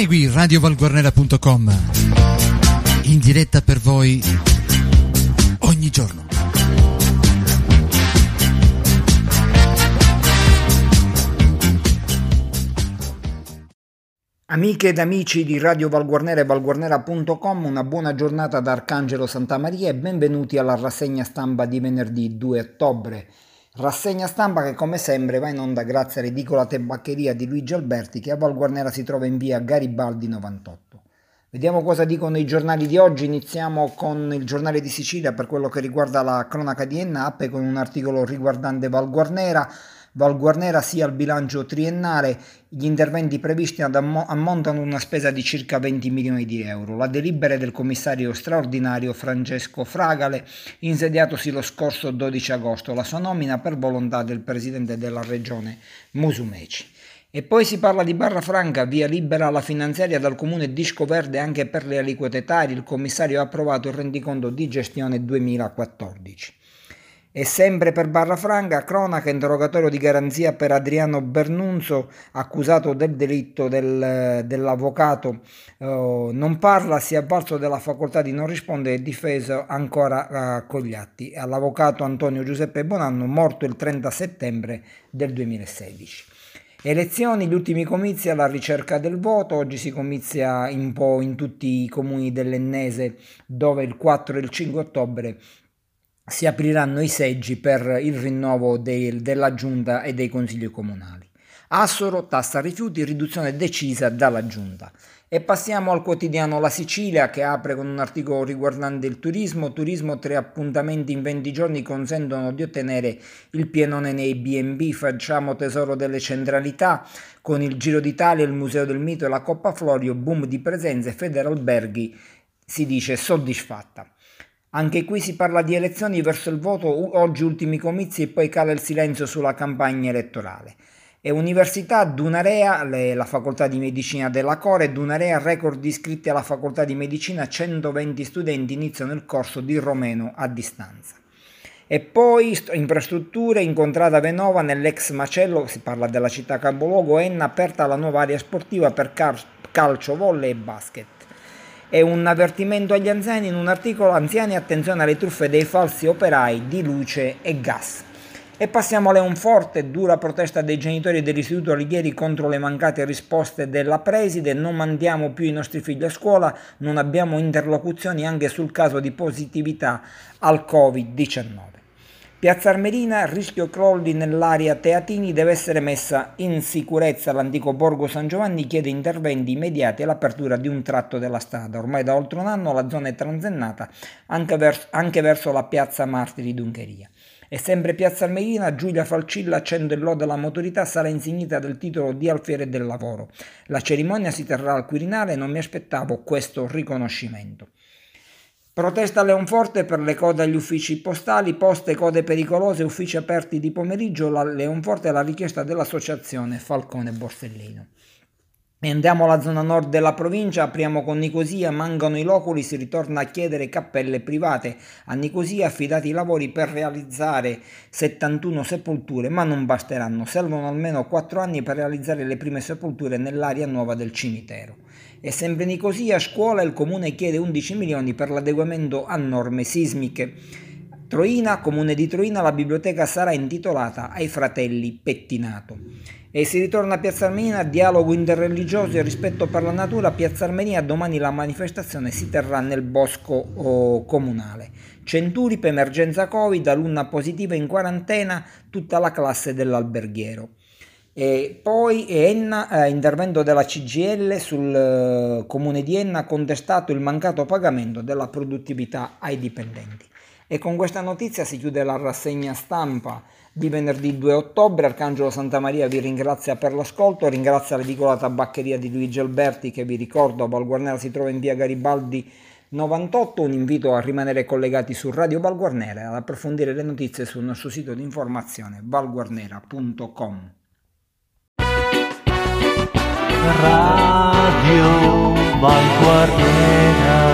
Segui radiovalguarnera.com in diretta per voi ogni giorno. Amiche ed amici di Radio Valguarnera e valguarnera.com, una buona giornata da Arcangelo Santa Maria e benvenuti alla rassegna stampa di venerdì 2 ottobre. Rassegna stampa che come sempre va in onda grazie all'edicola tabaccheria di Luigi Alberti che a Valguarnera si trova in via Garibaldi 98. Vediamo cosa dicono i giornali di oggi, iniziamo con il giornale di Sicilia per quello che riguarda la cronaca di Ennappe con un articolo riguardante Valguarnera Valguarnera sia al bilancio triennale, gli interventi previsti ammontano una spesa di circa 20 milioni di euro. La delibera del commissario straordinario Francesco Fragale, insediatosi lo scorso 12 agosto, la sua nomina per volontà del presidente della regione Musumeci. E poi si parla di Barra Franca, via libera alla finanziaria dal comune Disco Verde anche per le aliquote tari. Il commissario ha approvato il rendiconto di gestione 2014. E sempre per Barra Franca, cronaca, interrogatorio di garanzia per Adriano Bernunzo, accusato del delitto del, dell'avvocato. Uh, non parla, si è avvalso della facoltà di non rispondere e difeso ancora uh, con gli atti. All'avvocato Antonio Giuseppe Bonanno, morto il 30 settembre del 2016. Elezioni, gli ultimi comizi alla ricerca del voto, oggi si comizia un po' in tutti i comuni dell'Ennese dove il 4 e il 5 ottobre si apriranno i seggi per il rinnovo dei, della giunta e dei consigli comunali. Assoro, tassa rifiuti, riduzione decisa dalla giunta. E passiamo al quotidiano La Sicilia che apre con un articolo riguardante il turismo. Turismo, tre appuntamenti in 20 giorni consentono di ottenere il pienone nei B&B. Facciamo tesoro delle centralità con il Giro d'Italia, il Museo del Mito e la Coppa Florio, boom di presenze, Federalberghi si dice soddisfatta. Anche qui si parla di elezioni verso il voto, oggi ultimi comizi e poi cala il silenzio sulla campagna elettorale. E Università Dunarea, la facoltà di medicina della Core, Dunarea record iscritti alla facoltà di medicina, 120 studenti iniziano il corso di romeno a distanza. E poi infrastrutture, incontrata Venova nell'ex macello, si parla della città capoluogo, Enna aperta la nuova area sportiva per calcio, volley e basket. È un avvertimento agli anziani in un articolo Anziani attenzione alle truffe dei falsi operai di luce e gas. E passiamo a Leonforte, dura protesta dei genitori dell'Istituto Alighieri contro le mancate risposte della preside, non mandiamo più i nostri figli a scuola, non abbiamo interlocuzioni anche sul caso di positività al Covid-19. Piazza Armerina, rischio crolli nell'area Teatini, deve essere messa in sicurezza. L'antico Borgo San Giovanni chiede interventi immediati e l'apertura di un tratto della strada. Ormai da oltre un anno la zona è transennata anche, vers- anche verso la piazza Martiri d'Ungheria. E sempre Piazza Armerina, Giulia Falcilla accende il lode alla motorità, sarà insignita del titolo di alfiere del lavoro. La cerimonia si terrà al Quirinale e non mi aspettavo questo riconoscimento. Protesta Leonforte per le code agli uffici postali, poste, code pericolose, uffici aperti di pomeriggio. La Leonforte è la richiesta dell'associazione Falcone Borsellino. Andiamo alla zona nord della provincia, apriamo con Nicosia, mancano i loculi, si ritorna a chiedere cappelle private. A Nicosia affidati i lavori per realizzare 71 sepolture, ma non basteranno, servono almeno 4 anni per realizzare le prime sepolture nell'area nuova del cimitero. E sempre Nicosia, a scuola il comune chiede 11 milioni per l'adeguamento a norme sismiche. Troina, comune di Troina, la biblioteca sarà intitolata ai fratelli Pettinato. E si ritorna a Piazza Armenia, dialogo interreligioso e rispetto per la natura. Piazza Armenia, domani la manifestazione si terrà nel bosco oh, comunale. Centuripe, emergenza Covid, alunna positiva in quarantena, tutta la classe dell'alberghiero. E poi Enna, eh, intervento della CGL sul eh, comune di Enna, contestato il mancato pagamento della produttività ai dipendenti. E con questa notizia si chiude la rassegna stampa di venerdì 2 ottobre. Arcangelo Santa Maria vi ringrazia per l'ascolto, ringrazia l'edicola tabaccheria di Luigi Alberti che vi ricordo a Valguarnera si trova in via Garibaldi 98, un invito a rimanere collegati su Radio Valguarnera e ad approfondire le notizie sul nostro sito di informazione valguarnera.com. Radio Vanguardiera